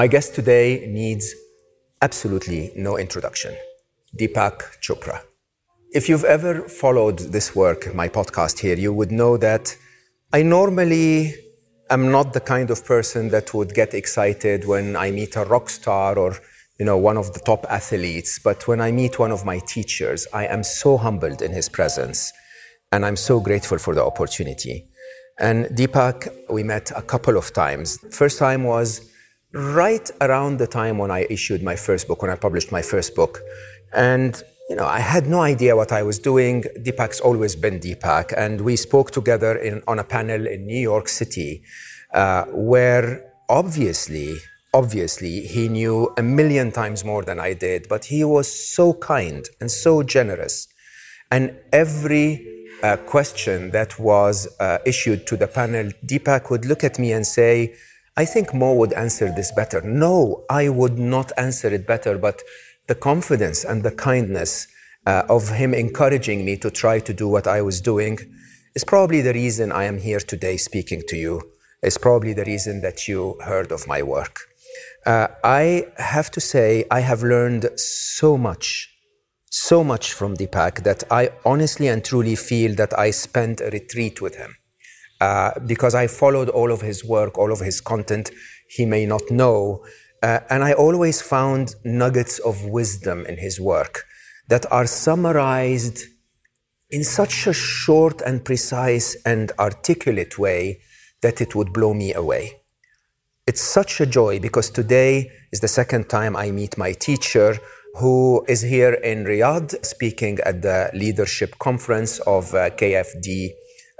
My guest today needs absolutely no introduction. Deepak Chopra. If you've ever followed this work, my podcast here, you would know that I normally am not the kind of person that would get excited when I meet a rock star or you know one of the top athletes. But when i meet one of my teachers i am so humbled in his presence and i'm so grateful for the opportunity. And deepak we met a couple of times. First time was right around the time when I issued my first book, when I published my first book. And, you know, I had no idea what I was doing. Deepak's always been Deepak. And we spoke together in, on a panel in New York City, uh, where obviously, obviously, he knew a million times more than I did, but he was so kind and so generous. And every uh, question that was uh, issued to the panel, Deepak would look at me and say, I think Mo would answer this better. No, I would not answer it better, but the confidence and the kindness uh, of him encouraging me to try to do what I was doing is probably the reason I am here today speaking to you. It's probably the reason that you heard of my work. Uh, I have to say, I have learned so much, so much from Deepak that I honestly and truly feel that I spent a retreat with him. Uh, because I followed all of his work, all of his content, he may not know. Uh, and I always found nuggets of wisdom in his work that are summarized in such a short and precise and articulate way that it would blow me away. It's such a joy because today is the second time I meet my teacher who is here in Riyadh speaking at the leadership conference of uh, KFD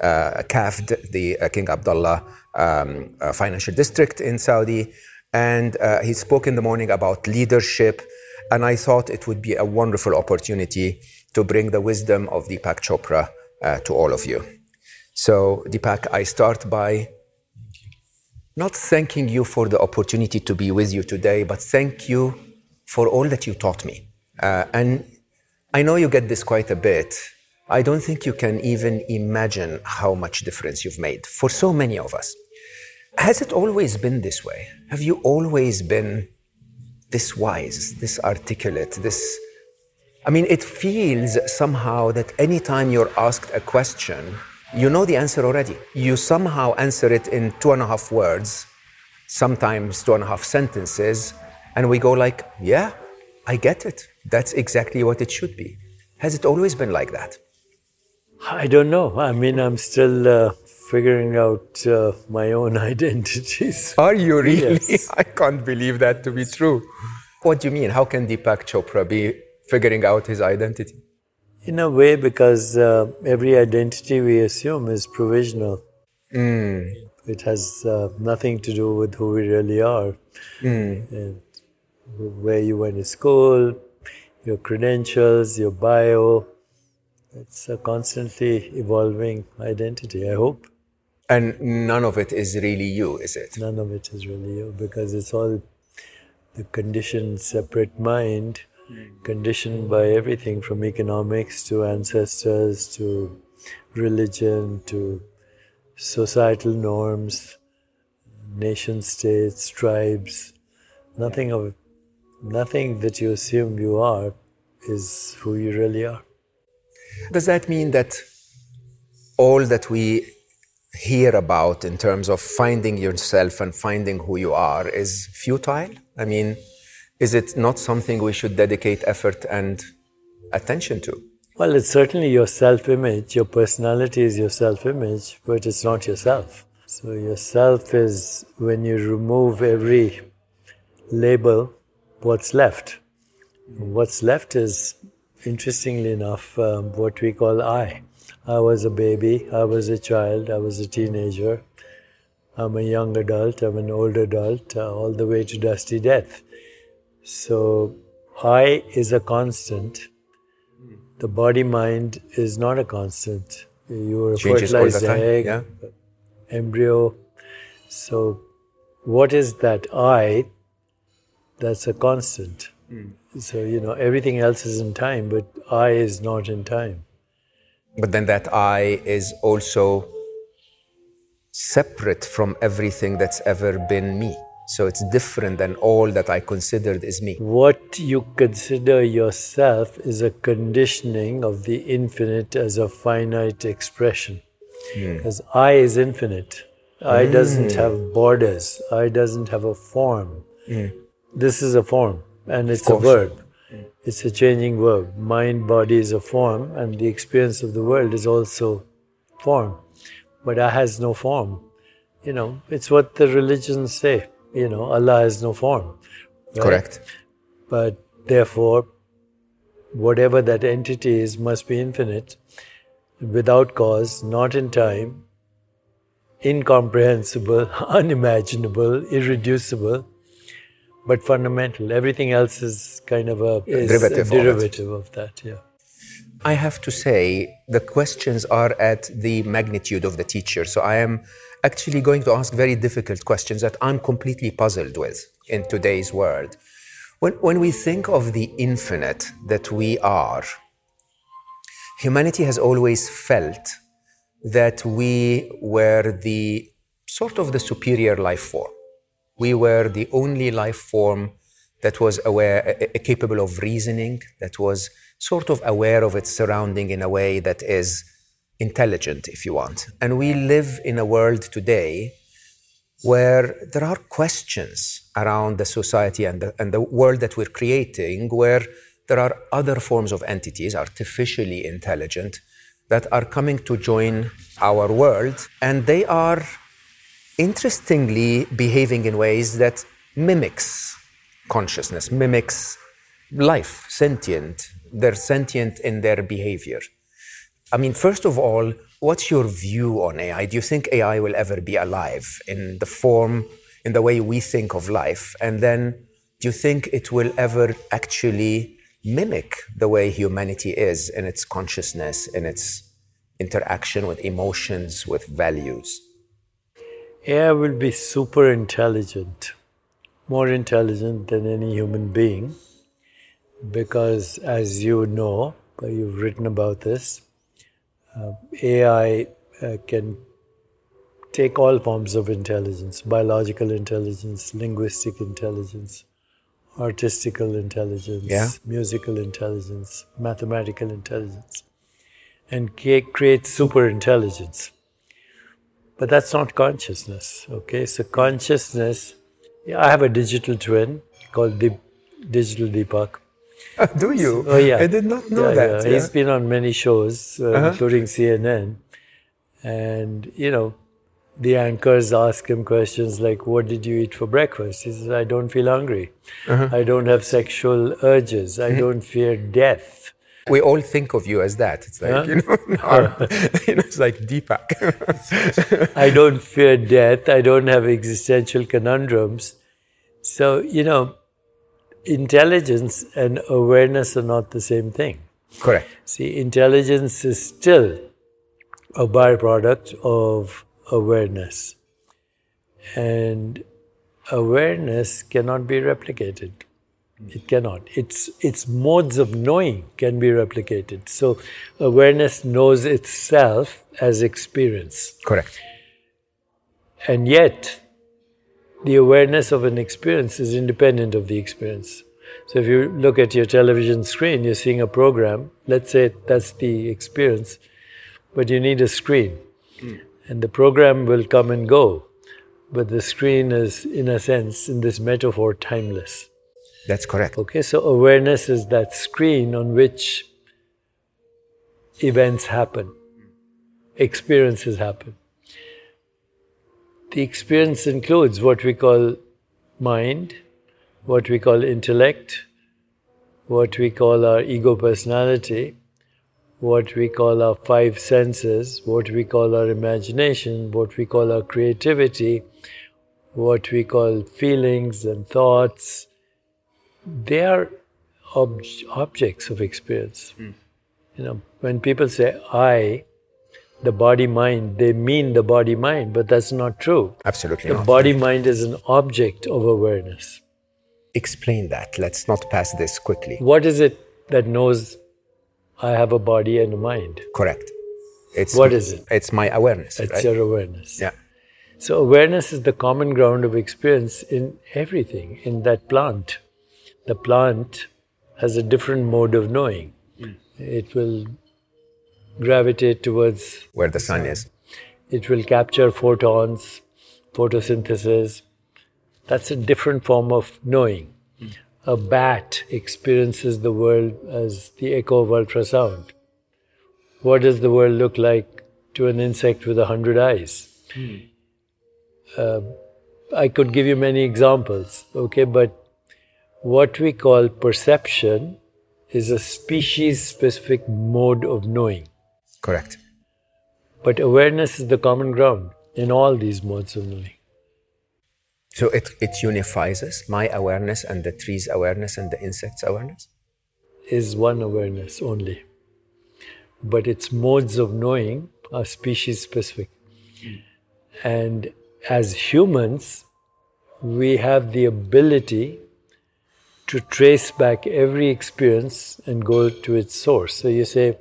CAFD, the uh, King Abdullah um, uh, financial district in Saudi. And he spoke in the morning about leadership. And I thought it would be a wonderful opportunity to bring the wisdom of Deepak Chopra to all of you. So, Deepak, I start by not thanking you for the opportunity to be with you today, but thank you for all that you taught me. Uh, and I know you get this quite a bit, I don't think you can even imagine how much difference you've made for so many of us. Has it always been this way? Have you always been this wise, this articulate, this? I mean, it feels somehow that anytime you're asked a question, you know the answer already. You somehow answer it in two and a half words, sometimes two and a half sentences, and we go like, yeah, I get it. That's exactly what it should be. Has it always been like that? I don't know. I mean, I'm still uh, figuring out uh, my own identities. Are you really? Yes. I can't believe that to be true. What do you mean? How can Deepak Chopra be figuring out his identity? In a way, because uh, every identity we assume is provisional. Mm. It has uh, nothing to do with who we really are. Mm. And where you went to school, your credentials, your bio, it's a constantly evolving identity, I hope. And none of it is really you, is it? None of it is really you because it's all the conditioned separate mind, conditioned by everything from economics to ancestors to religion to societal norms, nation states, tribes. Nothing of nothing that you assume you are is who you really are. Does that mean that all that we hear about in terms of finding yourself and finding who you are is futile? I mean, is it not something we should dedicate effort and attention to? Well, it's certainly your self image. Your personality is your self image, but it's not yourself. So, yourself is when you remove every label, what's left. What's left is interestingly enough, um, what we call I. I was a baby, I was a child, I was a teenager, I'm a young adult, I'm an old adult, uh, all the way to dusty death. So, I is a constant. The body mind is not a constant. You are a Changes fertilized egg, yeah. embryo. So, what is that I? That's a constant. So, you know, everything else is in time, but I is not in time. But then that I is also separate from everything that's ever been me. So it's different than all that I considered is me. What you consider yourself is a conditioning of the infinite as a finite expression. Hmm. Because I is infinite. I doesn't hmm. have borders. I doesn't have a form. Hmm. This is a form and it's a verb. Mm. It's a changing verb. Mind, body is a form, and the experience of the world is also form. But I has no form. You know, it's what the religions say. You know, Allah has no form. right? Correct. But therefore, whatever that entity is must be infinite, without cause, not in time, incomprehensible, unimaginable, irreducible, but fundamental. Everything else is kind of a, is Derivative a of derivative of that. Yeah. I have to say, the questions are at the magnitude of the teacher. So I am actually going to ask very difficult questions that I'm completely puzzled with in today's world. When, when we think of the infinite that we are, humanity has always felt that we were the sort of the superior life form. We were the only life form that was aware, capable of reasoning, that was sort of aware of its surrounding in a way that is intelligent, if you want. And we live in a world today where there are questions around the society and the, and the world that we're creating, where there are other forms of entities, artificially intelligent, that are coming to join our world, and they are interestingly behaving in ways that mimics consciousness, mimics life, sentient. They're sentient in their behavior. I mean, first of all, what's your view on AI? Do you think AI will ever be alive in the form, in the way we think of life? And then, do you think it will ever actually mimic the way humanity is in its consciousness, in its interaction with emotions, with values? AI will be super intelligent, more intelligent than any human being, because as you know, uh, you've written about this, uh, AI uh, can take all forms of intelligence biological intelligence, linguistic intelligence, artistical intelligence, Yeah. musical intelligence, mathematical intelligence, and create super intelligence. But that's not consciousness, okay? So, consciousness, I have a digital twin called Deep, Digital Deepak. Do you? Oh, yeah. I did not know Yeah, that. yeah. yeah. He's been on many shows, uh, Uh-huh. including CNN. And, you know, the anchors ask him questions like, What did you eat for breakfast? He says, I don't feel hungry. Uh-huh. I don't have sexual urges. I Mm-hmm. don't fear death. We all think of you as that. It's like, Huh? you know, you know, it's like Deepak. I don't fear death. I don't have existential conundrums. So, you know, intelligence and awareness are not the same thing. Correct. See, intelligence is still a byproduct of awareness. And awareness cannot be replicated. Mm. It cannot. Its, its modes of knowing can be replicated. So, awareness knows itself as experience. Correct. And yet, the awareness of an experience is independent of the experience. So if you look at your television screen, you're seeing a program, let's say that's the experience, but you need a screen. Mm. And the program will come and go. But the screen is, in a sense, in this metaphor, timeless. That's correct. Okay, so awareness is that screen on which events happen, experiences happen. The experience includes what we call mind, what we call intellect, what we call our ego personality, what we call our five senses, what we call our imagination, what we call our creativity, what we call feelings and thoughts, they are ob- objects of experience. Hmm. You know, when people say I, the body mind, they mean the body mind, but that's not true. Absolutely The not. body mind is an object of awareness. Explain that. Let's not pass this quickly. What is it that knows I have a body and a mind? Correct. It's What is it? It's my awareness. It's right? your awareness. Yeah. So, awareness is the common ground of experience in everything, in that plant. The plant has a different mode of knowing. Hmm. It will gravitate towards, Where the sun is. it will capture photons, photosynthesis. That's a different form of knowing. Hmm. A bat experiences the world as the echo of ultrasound. What does the world look like to an insect with a hundred eyes? Hmm. Uh, I could give you many examples, okay, but what we call perception is a species specific mode of knowing. Correct. But awareness is the common ground in all these modes of knowing. So it, it unifies us, my awareness and the tree's awareness and the insect's awareness? Is one awareness only. But its modes of knowing are species specific. And as humans, we have the ability to trace back every experience and go to its source. So you say,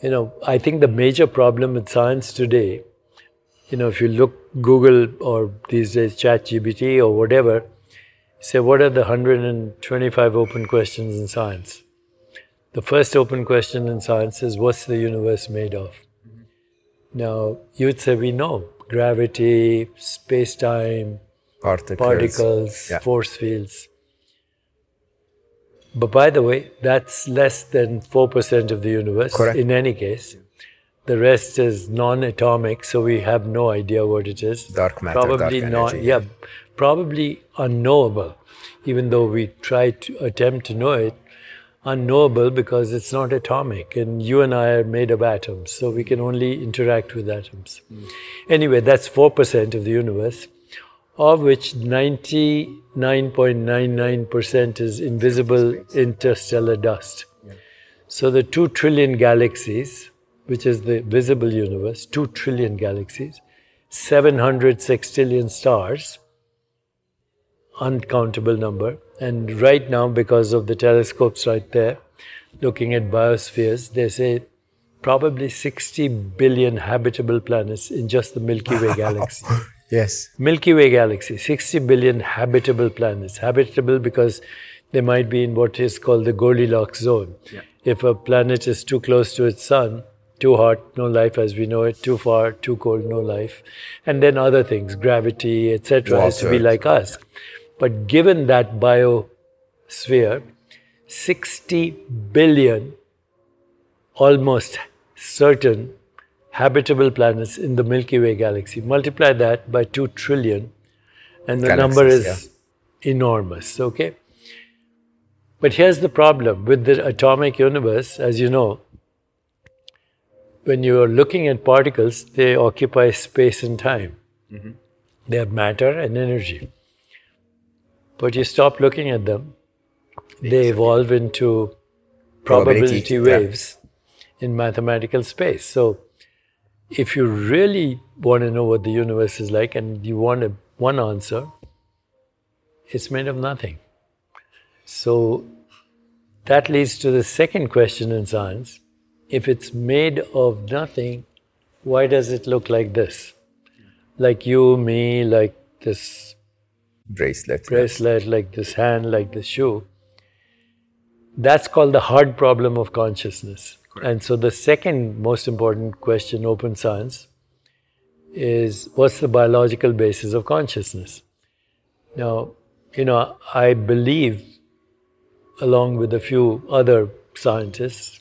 you know, I think the major problem with science today, you know, if you look Google or these days ChatGPT or whatever, say what are the 125 open questions in science? The first open question in science is what's the universe made of? Now, you would say we know gravity, space time, Particles. particles, Yeah. force fields. But by the way, that's less than 4% of the universe Correct. in any case. The rest is non atomic, so we have no idea what it is. Dark matter, Probably dark not, energy. yeah, probably unknowable, even though we try to attempt to know it. Unknowable because it's not atomic, and you and I are made of atoms, so we can only interact with atoms. Mm. Anyway, that's 4% of the universe of which 99.99% is invisible interstellar dust. So the 2 trillion galaxies, which is the visible universe, 2 trillion galaxies, 700 sextillion stars, uncountable number. And right now, because of the telescopes right there, looking at biospheres, they say probably 60 billion habitable planets in just the Milky Way galaxy. Yes. Milky Way galaxy, 60 billion habitable planets. Habitable because they might be in what is called the Goldilocks zone. If a planet is too close to its sun, too hot, no life as we know it, too far, too cold, no life. And then other things, gravity, etc., has to be like us. But given that biosphere, 60 billion almost certain habitable planets in the Milky Way galaxy. Multiply that by 2 trillion, and the number is Galaxies, enormous, okay? But here's the problem with the atomic universe, as you know, when you are looking at particles, they occupy space and time. Mm-hmm. They have matter and energy. But you stop looking at them, they evolve into Probability, probability yeah. waves in mathematical space. So, if you really want to know what the universe is like and you want a, one answer, it's made of nothing. So, that leads to the second question in science. If it's made of nothing, why does it look like this? Like you, me, like this Bracelet. bracelet, like this hand, like this shoe. That's called the hard problem of consciousness. And so the second most important question, open science, is what's the biological basis of consciousness? Now, you know, I believe, along with a few other scientists,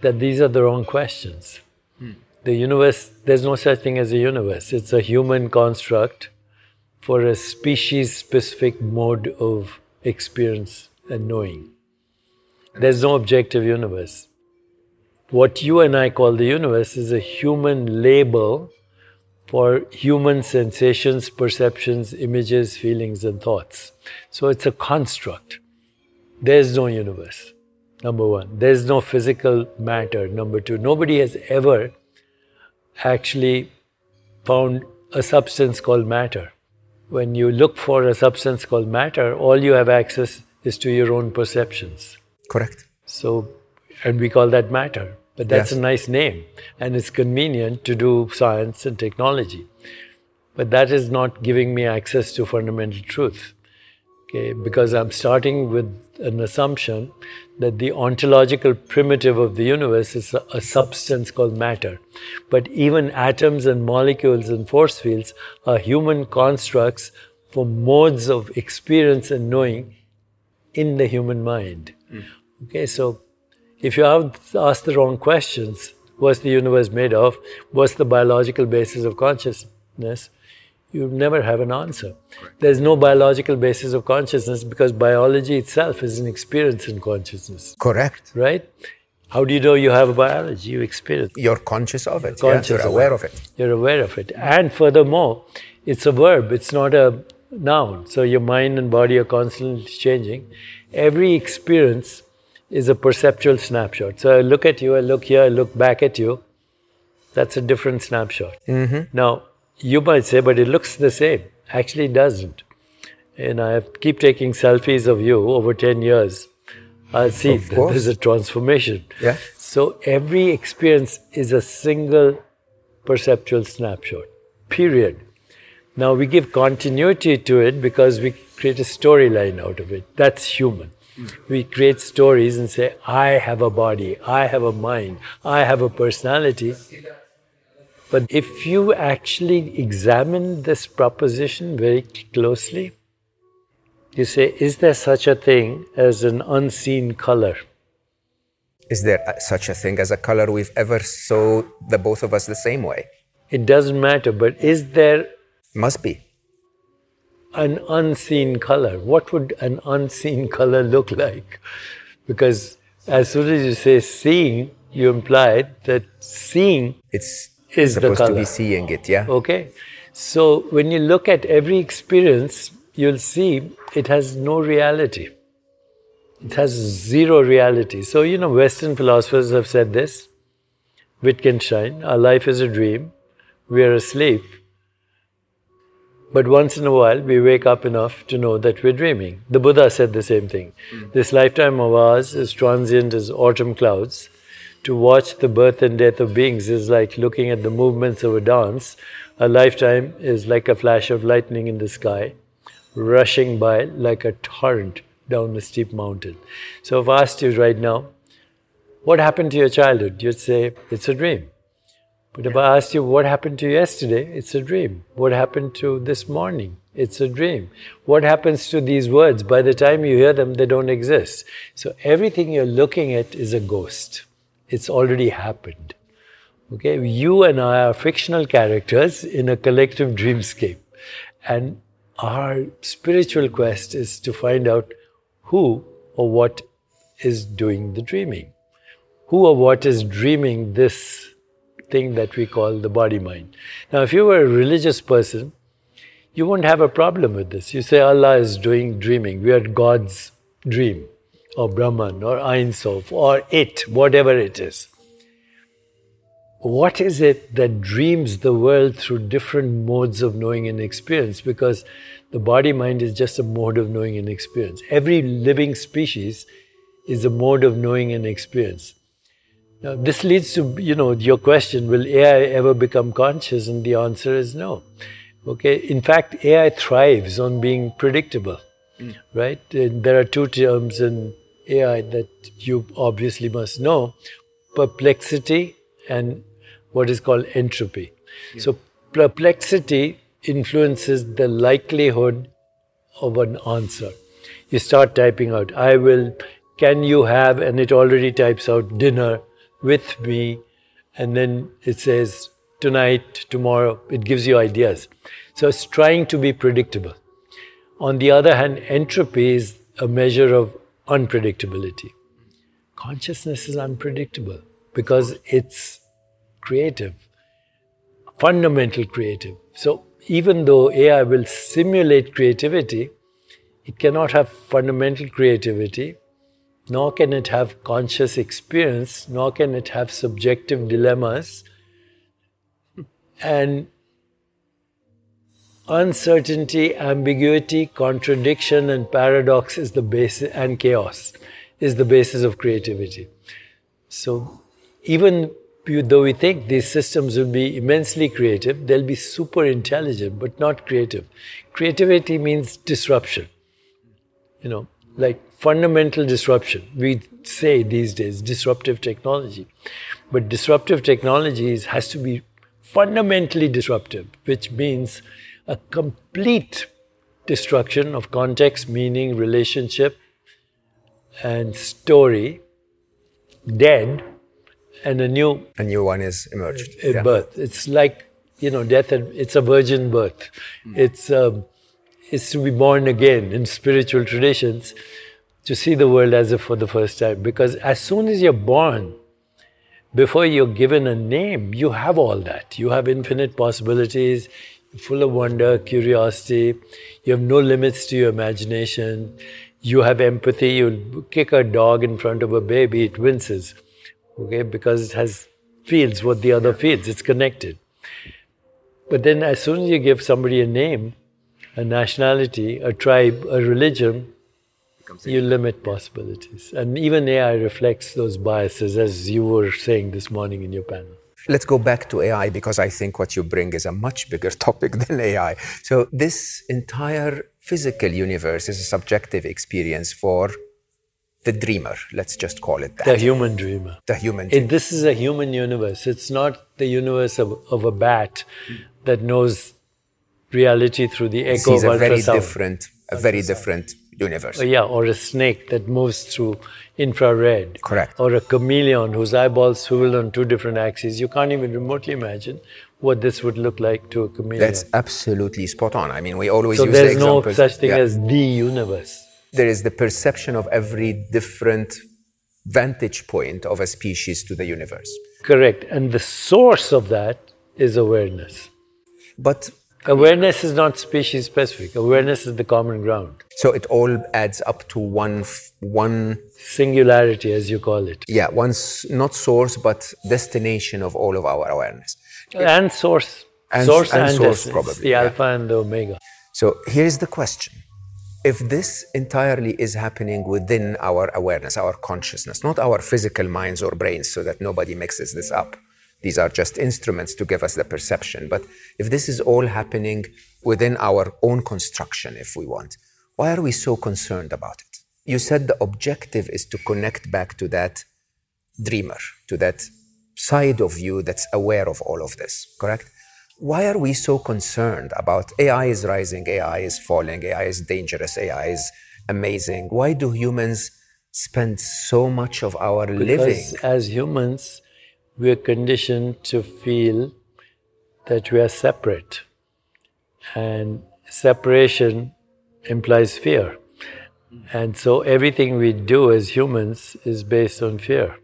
that these are the wrong questions. Hmm. The universe, there's no such thing as a universe. It's a human construct for a species specific mode of experience and knowing. There's no objective universe. What you and I call the universe is a human label for human sensations, perceptions, images, feelings, and thoughts. So it's a construct. There's no universe, number one. There's no physical matter, number two. Nobody has ever actually found a substance called matter. When you look for a substance called matter, all you have access is to your own perceptions. Correct. So, and we call that matter. But that's Yes. a nice name and it's convenient to do science and technology. But that is not giving me access to fundamental truth. Okay, because I'm starting with an assumption that the ontological primitive of the universe is a, a substance called matter. But even atoms and molecules and force fields are human constructs for modes of experience and knowing in the human mind. Hmm. Okay, so if you have asked the wrong questions, what's the universe made of? What's the biological basis of consciousness? You never have an answer. There's no biological basis of consciousness because biology itself is an experience in consciousness, Correct. right? How do you know you have a biology? You experience. You're conscious of it. Conscious yeah, you're of aware it. of it. You're aware of it. And furthermore, it's a verb, it's not a noun. So your mind and body are constantly changing. Every experience is a perceptual snapshot. So I look at you, I look here, I look back at you. That's a different snapshot. Mm-hmm. Now, you might say, but it looks the same. Actually, it doesn't. And I keep taking selfies of you over 10 years. I'll see that there's a transformation. Yeah. So every experience is a single perceptual snapshot, period. Now we give continuity to it because we create a storyline out of it. That's human. We create stories and say, I have a body, I have a mind, I have a personality. But if you actually examine this proposition very closely, you say, is there such a thing as an unseen color? Is there such a thing as a color we've ever saw the both of us the same way? It doesn't matter, but is there Must be. An unseen color? What would an unseen color look like? Because as soon as you say seeing, you imply that seeing It's Is the supposed to be seeing it, yeah? Okay. So when you look at every experience, you'll see it has no reality. It has zero reality. So, you know, Western philosophers have said this Wittgenstein, our life is a dream, we are asleep. But once in a while, we wake up enough to know that we're dreaming. The Buddha said the same thing. Hmm. This lifetime of ours is transient as autumn clouds. To watch the birth and death of beings is like looking at the movements of a dance. A lifetime is like a flash of lightning in the sky, rushing by like a torrent down a steep mountain. So if I asked you right now, what happened to your childhood? You'd say, it's a dream. But if I asked you what happened to yesterday, it's a dream. What happened to this morning? It's a dream. What happens to these words? By the time you hear them, they don't exist. So everything you're looking at is a ghost. It's already happened. Okay, you and I are fictional characters in a collective dreamscape. And our spiritual quest is to find out who or what is doing the dreaming. Who or what is dreaming this thing that we call the body mind. Now, if you were a religious person, you won't have a problem with this. You say Allah is doing dreaming. We are God's dream, or Brahman, or Ein Sof, or it, whatever it is. What is it that dreams the world through different modes of knowing and experience? Because the body mind is just a mode of knowing and experience. Every living species is a mode of knowing and experience. Now, this leads to you know your question: Will AI ever become conscious? And the answer is no. Okay. In fact, AI thrives on being predictable, mm. right? And there are two terms in AI that you obviously must know: perplexity and what is called entropy. So, perplexity influences the likelihood of an answer. You start typing out, I will, can you have, and it already types out dinner with me, and then it says tonight, tomorrow, it gives you ideas. So it's trying to be predictable. On the other hand, entropy is a measure of unpredictability. Consciousness is unpredictable. because it's creative, fundamental creative. So even though AI will simulate creativity, it cannot have fundamental creativity, nor can it have conscious experience, nor can it have subjective dilemmas. And uncertainty, ambiguity, contradiction, and paradox is the basis, and chaos is the basis of creativity. So, even though we think these systems will be immensely creative, they'll be super intelligent, but not creative. Creativity means disruption. You know, like fundamental disruption. We say these days disruptive technology. But disruptive technologies has to be fundamentally disruptive, which means a complete destruction of context, meaning, relationship, and story, dead, and a new a new one is emerged. Yeah. Birth. It's like you know, death. and It's a virgin birth. Mm. It's um, it's to be born again in spiritual traditions, to see the world as if for the first time. Because as soon as you're born, before you're given a name, you have all that. You have infinite possibilities, full of wonder, curiosity. You have no limits to your imagination. You have empathy. You kick a dog in front of a baby, it winces, okay, because it has feels what the other feels. It's connected. But then, as soon as you give somebody a name, a nationality, a tribe, a religion, you limit possibilities. And even AI reflects those biases, as you were saying this morning in your panel. Let's go back to AI because I think what you bring is a much bigger topic than AI. So, this entire physical universe is a subjective experience for the dreamer, let's just call it that. The human dreamer. The human dreamer. It, this is a human universe. It's not the universe of, of a bat that knows reality through the echo Sees of a ultrasound. very different, a very different universe. Uh, yeah, or a snake that moves through infrared. Correct. Or a chameleon whose eyeballs swivel on two different axes. You can't even remotely imagine what this would look like to a chameleon. That's absolutely spot on. I mean, we always so use there's the no such thing Yeah. as the universe. There is the perception of every different vantage point of a species to the universe. Correct. And the source of that is awareness. But Awareness is not species specific. Awareness is the common ground. so it all adds up to one, f- one, Singularity, as you call it. yeah, one not source but destination of all of our awareness. And source. And- source and and, source, essence, probably, The yeah. alpha and the omega. So here's the question. If this entirely is happening within our awareness, our consciousness, not our physical minds or brains, so that nobody mixes this up. These are just instruments to give us the perception. But if this is all happening within our own construction, if we want, why are we so concerned about it? You said the objective is to connect back to that dreamer, to that side of you that's aware of all of this, correct? Why are we so concerned about AI is rising, AI is falling, AI is dangerous, AI is amazing? Why do humans spend so much of our living? As humans, we are conditioned to feel that we are separate. And separation implies fear. And so everything we do as humans is based on fear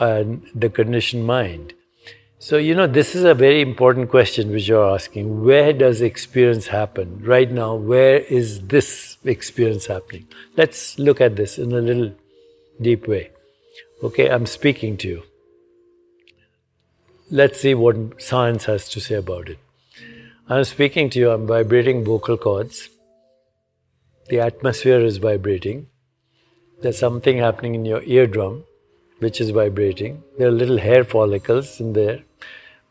and the conditioned mind. So, you know, this is a very important question which you're asking. Where does experience happen? Right now, where is this experience happening? Let's look at this in a little deep way. Okay, I'm speaking to you. Let's see what science has to say about it. I'm speaking to you, I'm vibrating vocal cords. The atmosphere is vibrating. There's something happening in your eardrum which is vibrating. There are little hair follicles in there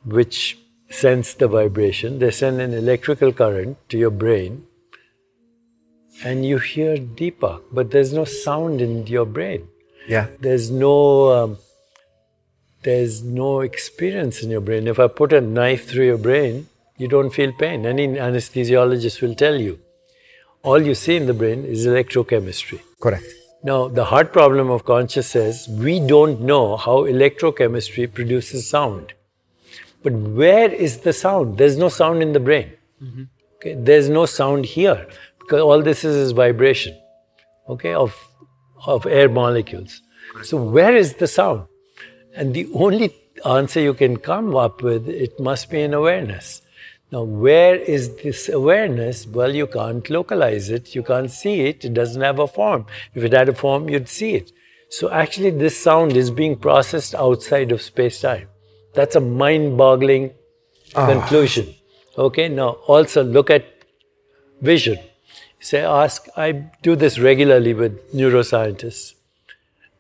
which sense the vibration. They send an electrical current to your brain and you hear Deepak, but there's no sound in your brain. yeah. There's no um, there's no experience in your brain. If I put a knife through your brain, you don't feel pain. Any anesthesiologist will tell you. All you see in the brain is electrochemistry. Correct. Now, the hard problem of conscious we don't know how electrochemistry produces sound. But where is the sound? There's no sound in the brain. Okay? There's no sound here because all this is, is vibration okay, of, of air molecules. So, where is the sound? And the only answer you can come up with, it must be an awareness. Now, where is this awareness? Well, you can't localize it, you can't see it, it doesn't have a form. If it had a form, you'd see it. So, actually, this sound is being processed outside of space time. That's a mind boggling ah. conclusion. Okay, now also look at vision. Say, ask, I do this regularly with neuroscientists,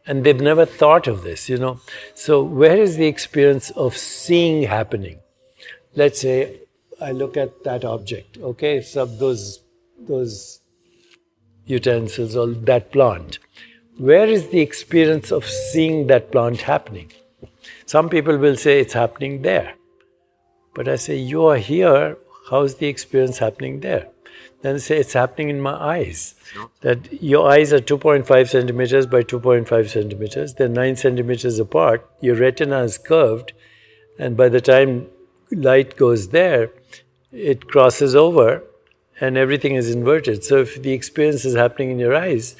and they've never thought of this, you know. So, where is the experience of seeing happening? Let's say I look at that object, okay, so those, those utensils or that plant. Where is the experience of seeing that plant happening? Some people will say it's happening there. But I say, You are here, how's the experience happening there? Then say, It's happening in my eyes. That your eyes are 2.5 centimeters by 2.5 centimeters, they're 9 centimeters apart, your retina is curved, and by the time light goes there, it crosses over and everything is inverted. So if the experience is happening in your eyes,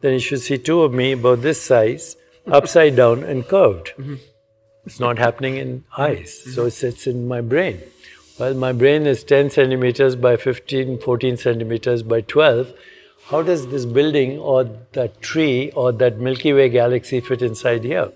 then you should see two of me about this size, upside down and curved. Mm-hmm. It's not happening in eyes, mm-hmm. so it sits in my brain. Well, my brain is 10 centimeters by 15, 14 centimeters by 12. How does this building or that tree or that Milky Way galaxy fit inside here?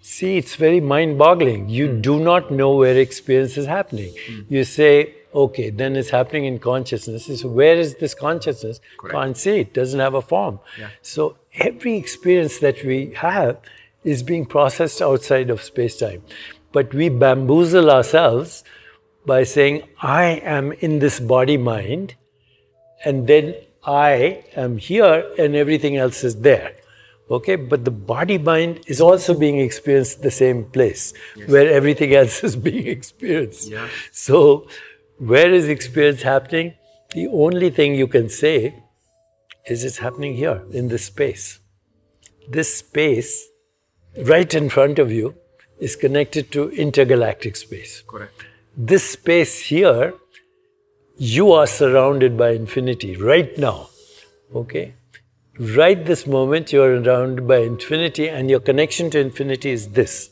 See, it's very mind boggling. You Hmm. do not know where experience is happening. You say, okay, then it's happening in consciousness. So, where is this consciousness? Can't see it, doesn't have a form. So, every experience that we have is being processed outside of space time. But we bamboozle ourselves by saying, I am in this body mind, and then I am here, and everything else is there. Okay, but the body mind is also being experienced the same place where everything else is being experienced. Yeah. So, where is experience happening? The only thing you can say is it's happening here in this space. This space, right in front of you, is connected to intergalactic space. Correct. This space here, you are surrounded by infinity right now. Okay? Right this moment, you are surrounded by infinity, and your connection to infinity is this.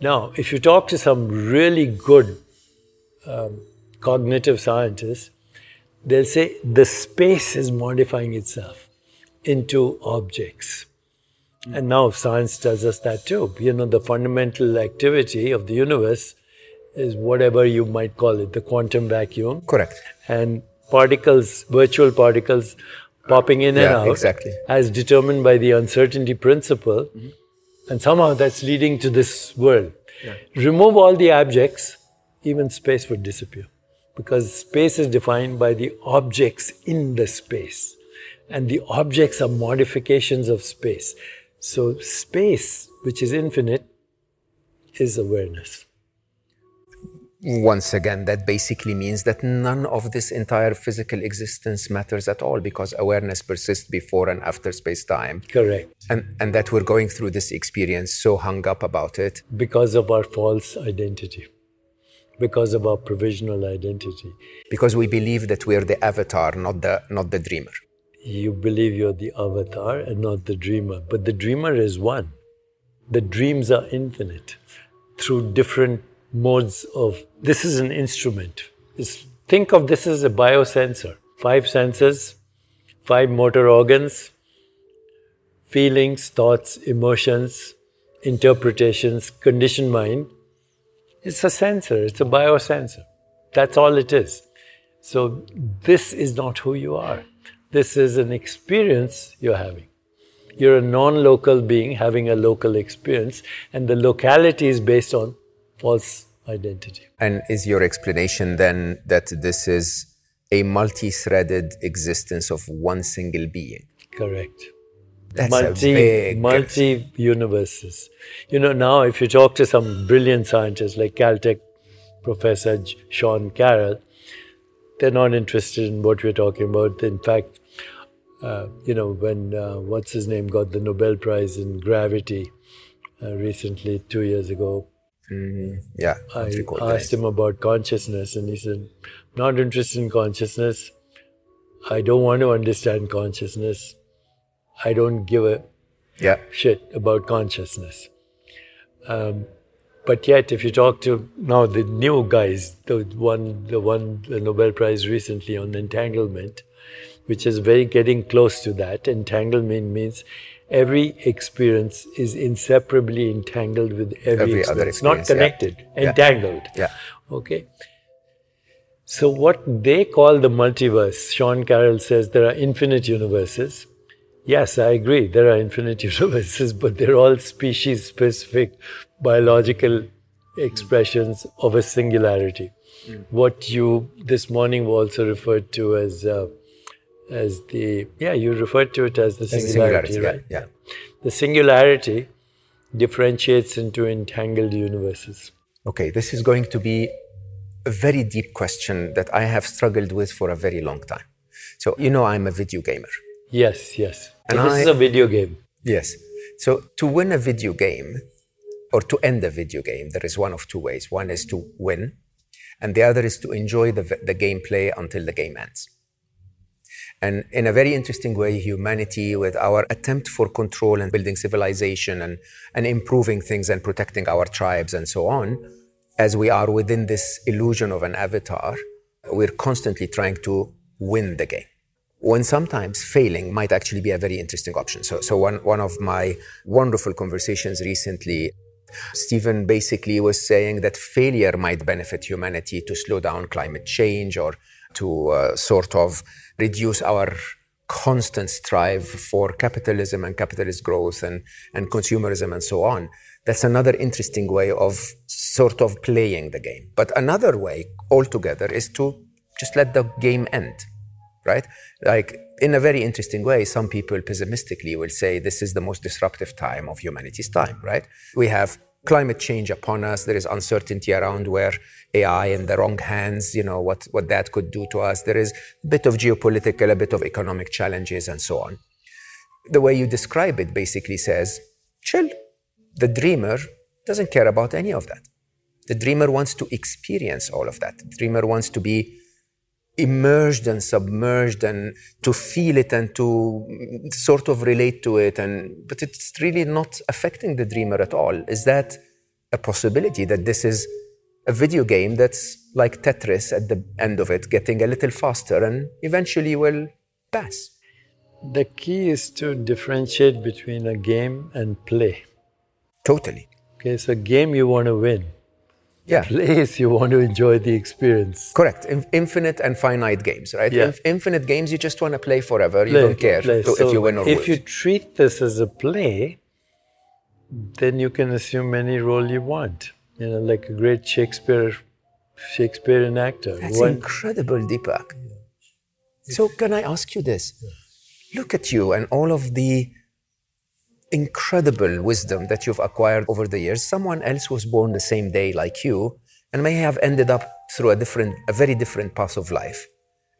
Now, if you talk to some really good um, cognitive scientists, they'll say the space is modifying itself into objects. And now science tells us that too. You know, the fundamental activity of the universe is whatever you might call it, the quantum vacuum. Correct. And particles, virtual particles popping in and Yeah, out, exactly. as determined by the uncertainty principle. Mm-hmm. And somehow that's leading to this world. Remove all the objects, even space would disappear. Because space is defined by the objects in the space. And the objects are modifications of space. So, space, which is infinite, is awareness. Once again, that basically means that none of this entire physical existence matters at all because awareness persists before and after space time. Correct. And, and that we're going through this experience so hung up about it. Because of our false identity, because of our provisional identity. Because we believe that we're the avatar, not the, not the dreamer. You believe you're the avatar and not the dreamer. But the dreamer is one. The dreams are infinite through different modes of. This is an instrument. It's, think of this as a biosensor. Five senses, five motor organs, feelings, thoughts, emotions, interpretations, conditioned mind. It's a sensor, it's a biosensor. That's all it is. So, this is not who you are. This is an experience you're having. You're a non local being having a local experience, and the locality is based on false identity. And is your explanation then that this is a multi threaded existence of one single being? Correct. That's multi big. multi universes. You know, now if you talk to some brilliant scientists like Caltech professor J- Sean Carroll, they're not interested in what we're talking about. In fact, uh, you know, when uh, what's his name got the Nobel Prize in gravity uh, recently, two years ago, yeah, I don't recall the asked him about consciousness, and he said, "Not interested in consciousness. I don't want to understand consciousness. I don't give a Yeah, shit about consciousness. Um, but yet, if you talk to now the new guys, the one, the one, the Nobel Prize recently on entanglement, which is very getting close to that. Entanglement means every experience is inseparably entangled with every, Every experience, other experience, not connected, Yeah. entangled. Yeah. Okay. So what they call the multiverse, Sean Carroll says there are infinite universes. Yes, I agree. There are infinite universes, but they're all species specific biological expressions of a singularity. What you this morning also referred to as uh, as the yeah you referred to it as the singularity, Singularity, right? yeah, yeah. The singularity differentiates into entangled universes. Okay, this is going to be a very deep question that I have struggled with for a very long time. So, you know, I'm a video gamer. Yes, yes. And this I- is a video game. Yes. So, to win a video game or to end a video game, there is one of two ways. One is to win, and the other is to enjoy the, the gameplay until the game ends. And in a very interesting way, humanity, with our attempt for control and building civilization and, and improving things and protecting our tribes and so on, as we are within this illusion of an avatar, we're constantly trying to win the game. When sometimes failing might actually be a very interesting option. So, so one, one of my wonderful conversations recently, Stephen basically was saying that failure might benefit humanity to slow down climate change or to uh, sort of reduce our constant strive for capitalism and capitalist growth and, and consumerism and so on. That's another interesting way of sort of playing the game. But another way altogether is to just let the game end, right? Like in a very interesting way, some people pessimistically will say this is the most disruptive time of humanity's time, right? We have climate change upon us. There is uncertainty around where AI in the wrong hands, you know, what, what that could do to us. There is a bit of geopolitical, a bit of economic challenges, and so on. The way you describe it basically says, chill. The dreamer doesn't care about any of that. The dreamer wants to experience all of that. The dreamer wants to be immersed and submerged and to feel it and to sort of relate to it and but it's really not affecting the dreamer at all is that a possibility that this is a video game that's like tetris at the end of it getting a little faster and eventually will pass The key is to differentiate between a game and play. totally Okay, so game you want to win. yeah Play is you want to enjoy the experience. correct In- infinite and finite games right Yeah. Inf- infinite games you just want to play forever Play, you don't care to- So if you win or lose. if you treat this as a play, then you can assume any role you want. You know, like a great Shakespeare, Shakespearean actor. That's One- incredible, Deepak. So, can I ask you this? Look at you and all of the incredible wisdom that you've acquired over the years. Someone else was born the same day like you and may have ended up through a different, a very different path of life.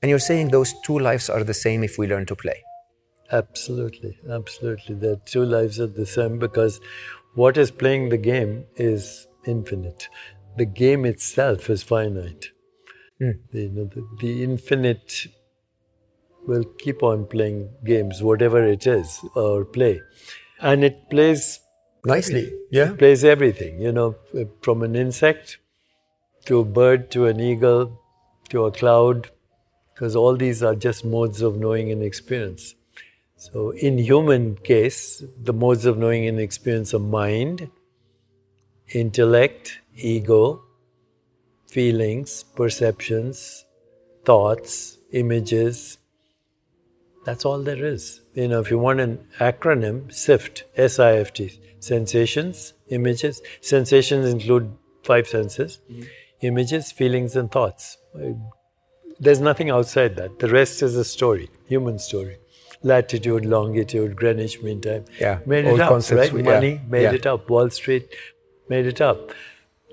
And you're saying those two lives are the same if we learn to play. Absolutely, absolutely. The two lives are the same because what is playing the game is infinite. The game itself is finite. Hmm. The, you know, the, the infinite will keep on playing games, whatever it is, or play. And it plays Nicely. Yeah. plays everything, you know, from an insect to a bird to an eagle to a cloud, because all these are just modes of knowing and experience. So, in human case, the modes of knowing and experience are mind, intellect, ego, feelings, perceptions, thoughts, images. That's all there is. You know, if you want an acronym, SIFT, S I F T, sensations, images. Sensations include five senses mm-hmm. images, feelings, and thoughts. There's nothing outside that. The rest is a story, human story. Latitude, longitude, Greenwich Mean Time. Yeah, Made it up, concepts right? we- yeah, Money made yeah. it up. Wall Street made it up.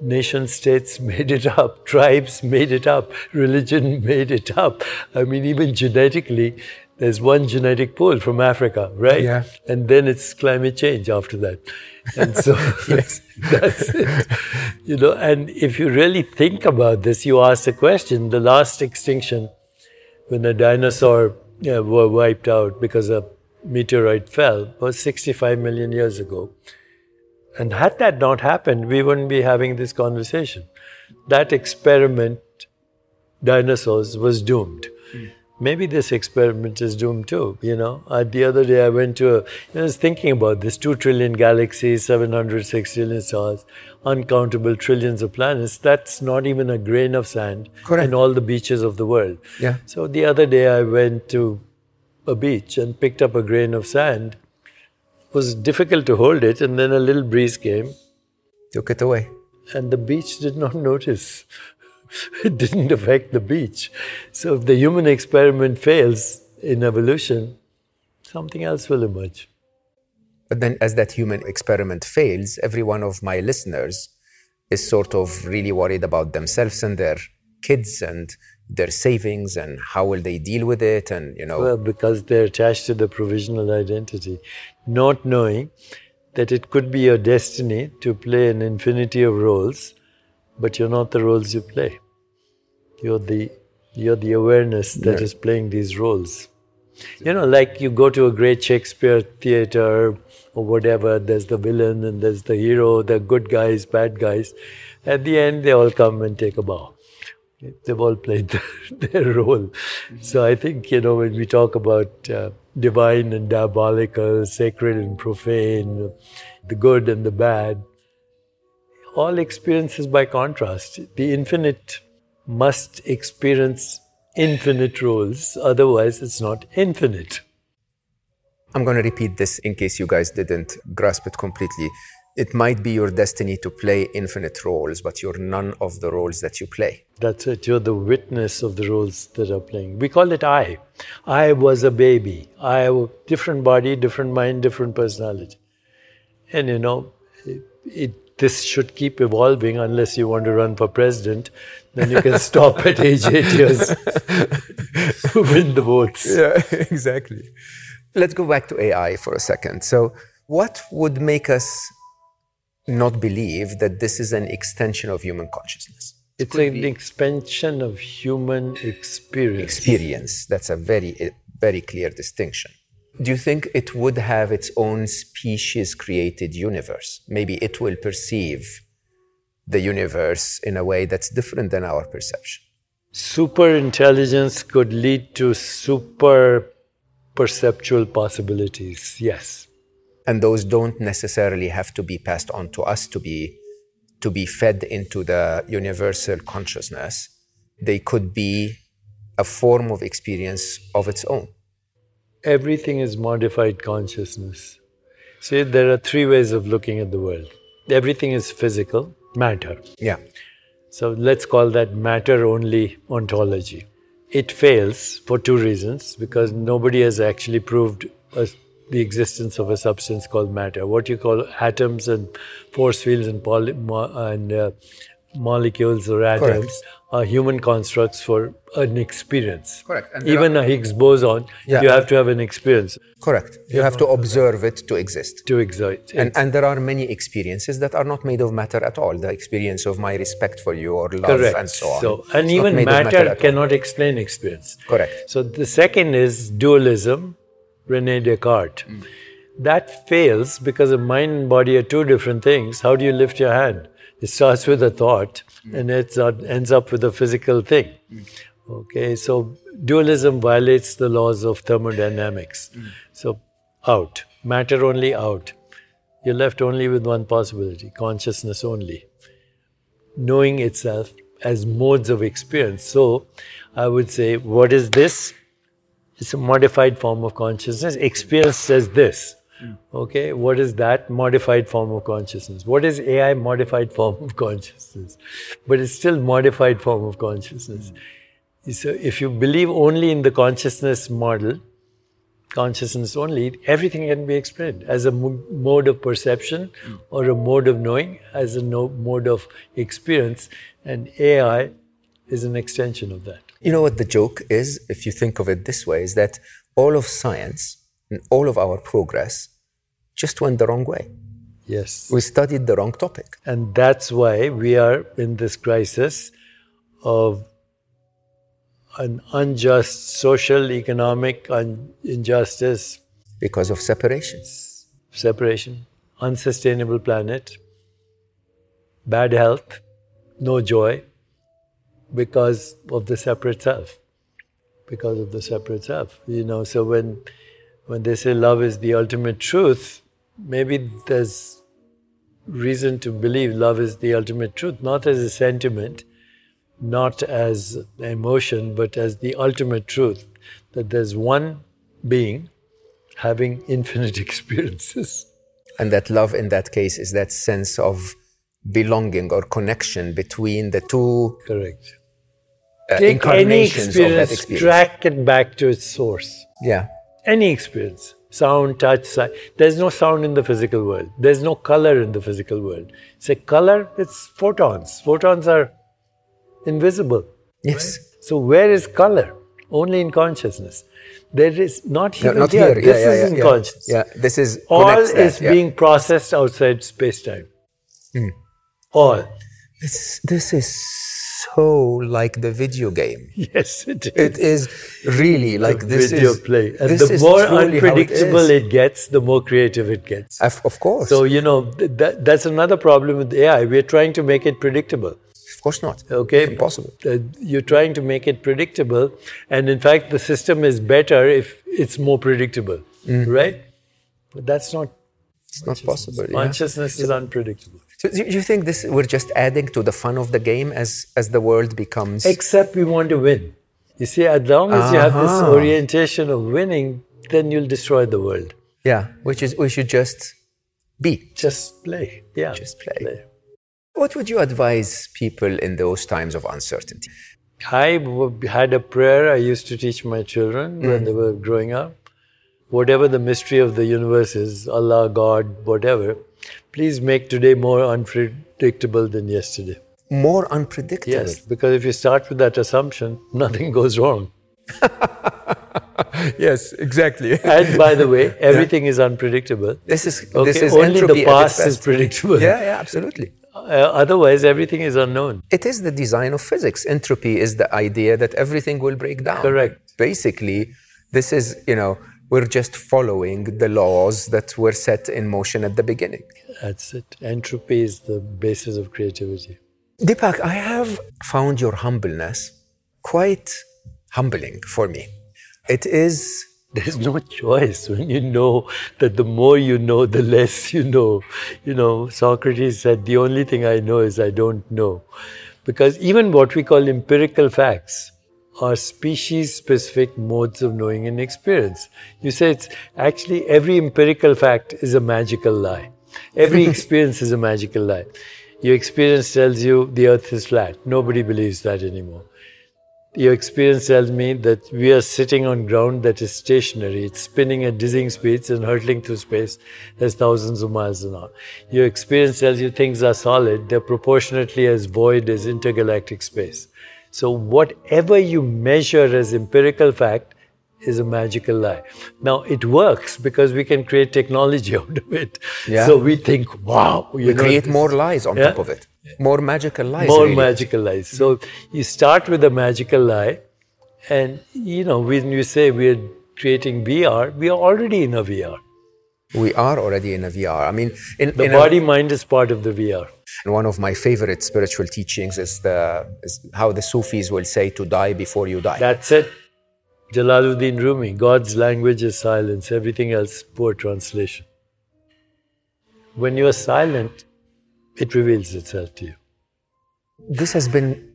Nation states made it up. Tribes made it up. Religion made it up. I mean, even genetically, there's one genetic pool from Africa, right? Yeah. And then it's climate change after that. And so that's it. You know, and if you really think about this, you ask the question the last extinction, when the dinosaur yeah, were wiped out because a meteorite fell, was 65 million years ago. And had that not happened, we wouldn't be having this conversation. That experiment, dinosaurs, was doomed. Mm. Maybe this experiment is doomed too. You know, uh, the other day I went to, a, I was thinking about this: two trillion galaxies, seven hundred six trillion stars, uncountable trillions of planets. That's not even a grain of sand Correct. in all the beaches of the world. Yeah. So the other day I went to a beach and picked up a grain of sand was difficult to hold it, and then a little breeze came. Took it away. And the beach did not notice. it didn't affect the beach. So if the human experiment fails in evolution, something else will emerge. But then, as that human experiment fails, every one of my listeners is sort of really worried about themselves and their kids and their savings and how will they deal with it and you know well because they're attached to the provisional identity not knowing that it could be your destiny to play an infinity of roles but you're not the roles you play you're the you're the awareness that yeah. is playing these roles you know like you go to a great shakespeare theater or whatever there's the villain and there's the hero the good guys bad guys at the end they all come and take a bow they've all played their, their role. Mm-hmm. So I think, you know, when we talk about uh, divine and diabolical, sacred and profane, the good and the bad, all experiences by contrast. The infinite must experience infinite roles, otherwise, it's not infinite. I'm going to repeat this in case you guys didn't grasp it completely it might be your destiny to play infinite roles, but you're none of the roles that you play. That's it. You're the witness of the roles that are playing. We call it I. I was a baby. I have a different body, different mind, different personality. And you know, it, it, this should keep evolving unless you want to run for president. Then you can stop at age eight years, win the votes. Yeah, exactly. Let's go back to AI for a second. So, what would make us not believe that this is an extension of human consciousness. It's an expansion of human experience. Experience. That's a very, very clear distinction. Do you think it would have its own species created universe? Maybe it will perceive the universe in a way that's different than our perception. Super intelligence could lead to super perceptual possibilities, yes and those don't necessarily have to be passed on to us to be to be fed into the universal consciousness. They could be a form of experience of its own. Everything is modified consciousness. See there are three ways of looking at the world. Everything is physical matter. Yeah. So let's call that matter only ontology. It fails for two reasons because nobody has actually proved a the existence of a substance called matter. What you call atoms and force fields and, poly, and uh, molecules or atoms Correct. are human constructs for an experience. Correct. And Even are, a Higgs boson, yeah. you have to have an experience. Correct. You have to observe it to exist. To exist. And, and there are many experiences that are not made of matter at all. The experience of my respect for you or love Correct. and so on. So, and it's even matter, matter cannot explain experience. Correct. So the second is dualism Rene Descartes. Mm. That fails because the mind and body are two different things. How do you lift your hand? It starts with a thought mm. and it ends up with a physical thing. Mm. Okay, so dualism violates the laws of thermodynamics. So, out. Matter only out. You're left only with one possibility consciousness only. Knowing itself as modes of experience. So, I would say, what is this? It's a modified form of consciousness. Experience says this. Okay, what is that modified form of consciousness? What is AI modified form of consciousness? But it's still modified form of consciousness. So if you believe only in the consciousness model, consciousness only, everything can be explained as a mode of perception or a mode of knowing, as a no- mode of experience, and AI is an extension of that. You know what the joke is, if you think of it this way, is that all of science and all of our progress just went the wrong way. Yes. We studied the wrong topic. And that's why we are in this crisis of an unjust social, economic un- injustice. Because of separations. Separation, unsustainable planet, bad health, no joy, because of the separate self. Because of the separate self. You know, so when when they say love is the ultimate truth, maybe there's reason to believe love is the ultimate truth, not as a sentiment, not as emotion, but as the ultimate truth that there's one being having infinite experiences. And that love in that case is that sense of belonging or connection between the two Correct. Uh, Take any incarnations of that experience, experience. track it back to its source. yeah. Any experience. Sound, touch, sight. There's no sound in the physical world. There's no color in the physical world. Say color, it's photons. Photons are invisible. Yes. So where is color? Only in consciousness. There is not No, not here. here. This Yeah, is yeah, in yeah. consciousness. Yeah. This is All is that, is yeah. being processed outside space-time. Hmm. All. This, this is so like the video game. Yes, it is. It is really like this video is play. And the more how it unpredictable it, gets, the more creative it gets. Of, of course. So, you know, that, that's another problem with AI. We're trying to make it predictable. of course not. Okay? Impossible. Uh, you're trying to make it predictable. And in fact, the system is better if it's more predictable. Mm. Right? But that's not. It's not possible. yeah. Consciousness is unpredictable. So do you think this we're just adding to the fun of the game as as the world becomes Except we want to win. You see, as long as you have this Uh-huh. orientation of winning, then you'll destroy the world. yeah, which is we should just be. Just play. Yeah. Just play. What would you advise people in those times of uncertainty? I had a prayer I used to teach my children when they were growing up. Whatever the mystery of the universe is, Allah, God, whatever, please make today more unpredictable than yesterday. More unpredictable. Yes, because if you start with that assumption, nothing goes wrong. yes, exactly. And by the way, everything is unpredictable. This is Okay, this is only the past is predictable. Yeah, yeah, absolutely. Uh, otherwise, everything is unknown. It is the design of physics. Entropy is the idea that everything will break down. Correct. Basically, this is, you know, we're just following the laws that were set in motion at the beginning. That's it. Entropy is the basis of creativity. Deepak, I have found your humbleness quite humbling for me. It is There's no choice when you know that the more you know, the less you know. You know, Socrates said, The only thing I know is I don't know. Because even what we call empirical facts are species specific modes of knowing and experience. You say it's actually every empirical fact is a magical lie. Every experience is a magical lie. Your experience tells you the earth is flat. Nobody believes that anymore. Your experience tells me that we are sitting on ground that is stationary. It's spinning at dizzying speeds and hurtling through space as thousands of miles an hour. Your experience tells you things are solid. They're proportionately as void as intergalactic space. So whatever you measure as empirical fact is a magical lie. Now it works because we can create technology out of it. Yeah. So we think, wow, you we create more lies on Yeah. top of it. More magical lies. more really. magical lies. So you start with a magical lie, and you know when you say we're creating VR, we are already in a VR. We are already in a VR. I mean, in, The in a- body mind is part of the VR. And one of my favorite spiritual teachings is, the, is how the Sufis will say to die before you die. That's it. Jalaluddin Rumi. God's language is silence. Everything else, poor translation. When you are silent, it reveals itself to you. this has been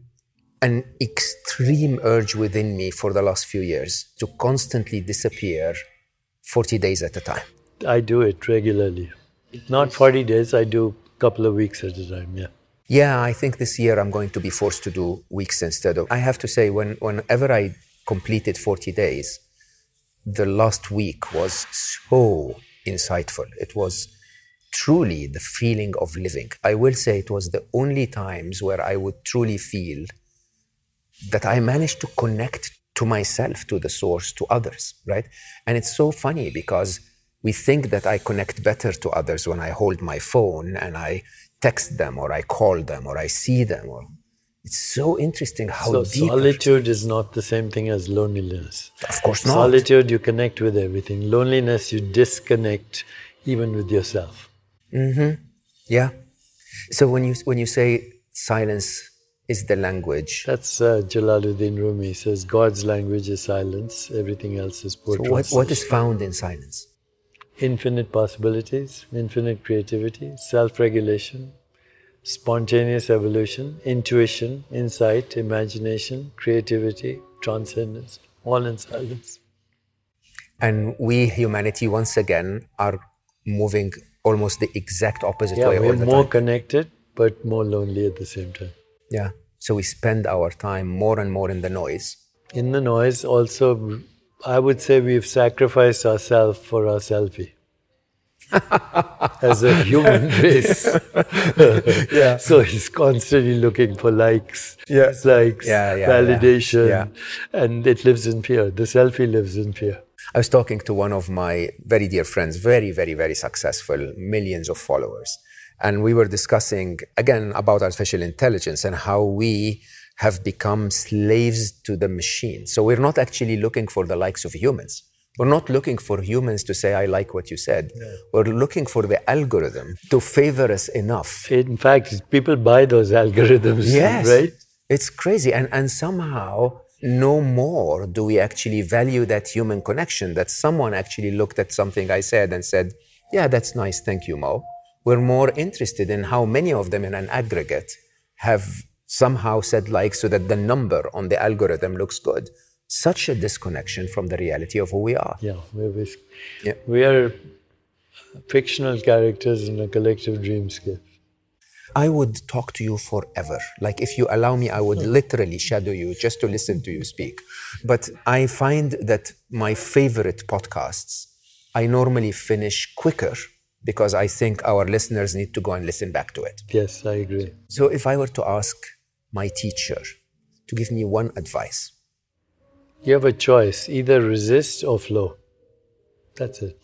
an extreme urge within me for the last few years to constantly disappear 40 days at a time. I do it regularly. Not 40 days, I do couple of weeks at a time, yeah. Yeah, I think this year I'm going to be forced to do weeks instead of. I have to say, when, whenever I completed 40 days, the last week was so insightful. It was truly the feeling of living. I will say it was the only times where I would truly feel that I managed to connect to myself, to the source, to others, right? And it's so funny because we think that I connect better to others when I hold my phone and I text them or I call them or I see them. Or it's so interesting how So deep. solitude is not the same thing as loneliness. Of course not. Solitude, you connect with everything. Loneliness, you disconnect even with yourself. Mm-hmm. Yeah. So when you when you say silence is the language, That's uh, Jalaluddin Rumi says God's language is silence, everything else is poor what, what translation. is found in silence? Infinite possibilities, infinite creativity, self regulation, spontaneous evolution, intuition, insight, imagination, creativity, transcendence, all in silence. And we, humanity, once again, are moving almost the exact opposite Yeah, way we're more time. connected, but more lonely at the same time. Yeah. So we spend our time more and more in the noise. In the noise, also, I would say we've sacrificed ourselves for our selfie. As a human race. Yeah. So he's constantly looking for likes, Yeah. dislikes, Yeah, yeah, validation, Yeah. and it lives in fear. The selfie lives in fear. I was talking to one of my very dear friends, very, very, very successful, millions of followers. And we were discussing again about artificial intelligence and how we have become slaves to the machine. So we're not actually looking for the likes of humans. We're not looking for humans to say, I like what you said. We're looking for the algorithm to favor us enough. In fact, people buy those algorithms, Yes. right? It's crazy. And, and somehow, no more do we actually value that human connection that someone actually looked at something I said and said, Yeah, that's nice. Thank you, Mo. We're more interested in how many of them in an aggregate have somehow said like so that the number on the algorithm looks good. Such a disconnection from the reality of who we are. Yeah, we're Yeah. we are fictional characters in a collective dreamscape. I would talk to you forever. Like, if you allow me, I would literally shadow you just to listen to you speak. But I find that my favorite podcasts, I normally finish quicker because I think our listeners need to go and listen back to it. Yes, I agree. So, if I were to ask my teacher to give me one advice, You have a choice either resist or flow. That's it.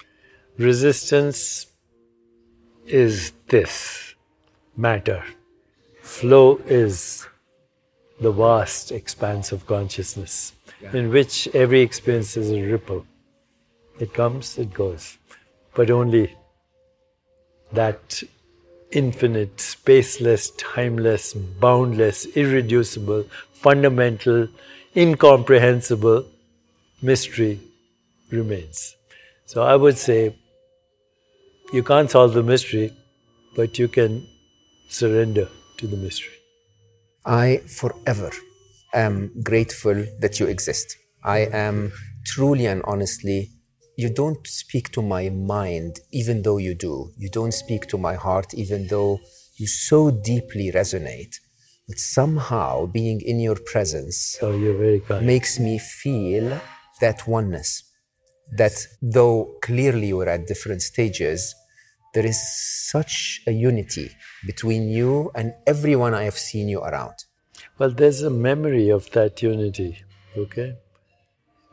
Resistance is this matter, flow is the vast expanse of consciousness in which every experience is a ripple. It comes, it goes, but only that infinite, spaceless, timeless, boundless, irreducible, fundamental, incomprehensible mystery remains. So I would say you can't solve the mystery, but you can surrender to the mystery. I forever am grateful that you exist. I am truly and honestly, you don't speak to my mind, even though you do. You don't speak to my heart, even though you so deeply resonate. But somehow being in your presence So you're very kind. makes me feel that oneness. That though clearly we're at different stages, there is such a unity between you and everyone I have seen you around. Well, there's a memory of that unity, okay?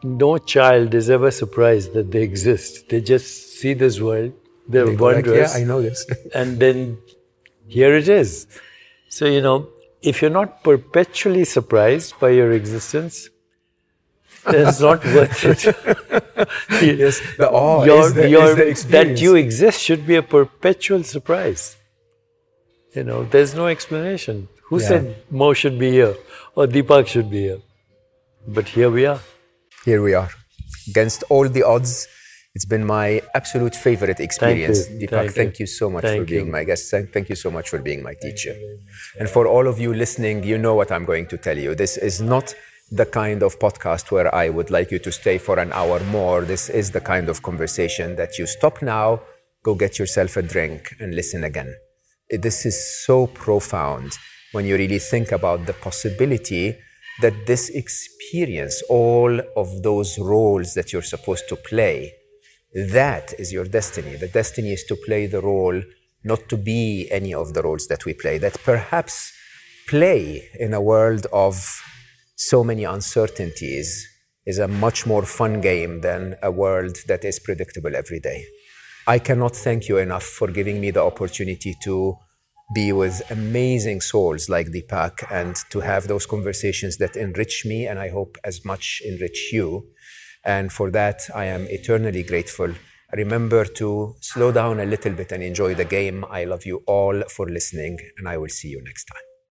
No child is ever surprised that they exist. They just see this world, they're They go like, yeah, I know this. and then here it is. So, you know, if you're not perpetually surprised by your existence, it's not worth it. yes, the awe Your- is, the, your- is the that you exist should be a perpetual surprise. You know, there's no explanation. Who Yeah. said Mo should be here or Deepak should be here? But here we are. Here we are. Against all the odds, it's been my absolute favorite experience. Thank you. Deepak, Thank thank, you. you so much Thank for being you. my guest. Thank, thank you so much for being my teacher. And for all of you listening, you know what I'm going to tell you. This is not the kind of podcast where I would like you to stay for an hour more. This is the kind of conversation that you stop now, go get yourself a drink, and listen again. This is so profound when you really think about the possibility that this experience, all of those roles that you're supposed to play, that is your destiny. The destiny is to play the role, not to be any of the roles that we play, that perhaps play in a world of so many uncertainties is a much more fun game than a world that is predictable every day. I cannot thank you enough for giving me the opportunity to be with amazing souls like Deepak and to have those conversations that enrich me and I hope as much enrich you. And for that, I am eternally grateful. Remember to slow down a little bit and enjoy the game. I love you all for listening, and I will see you next time.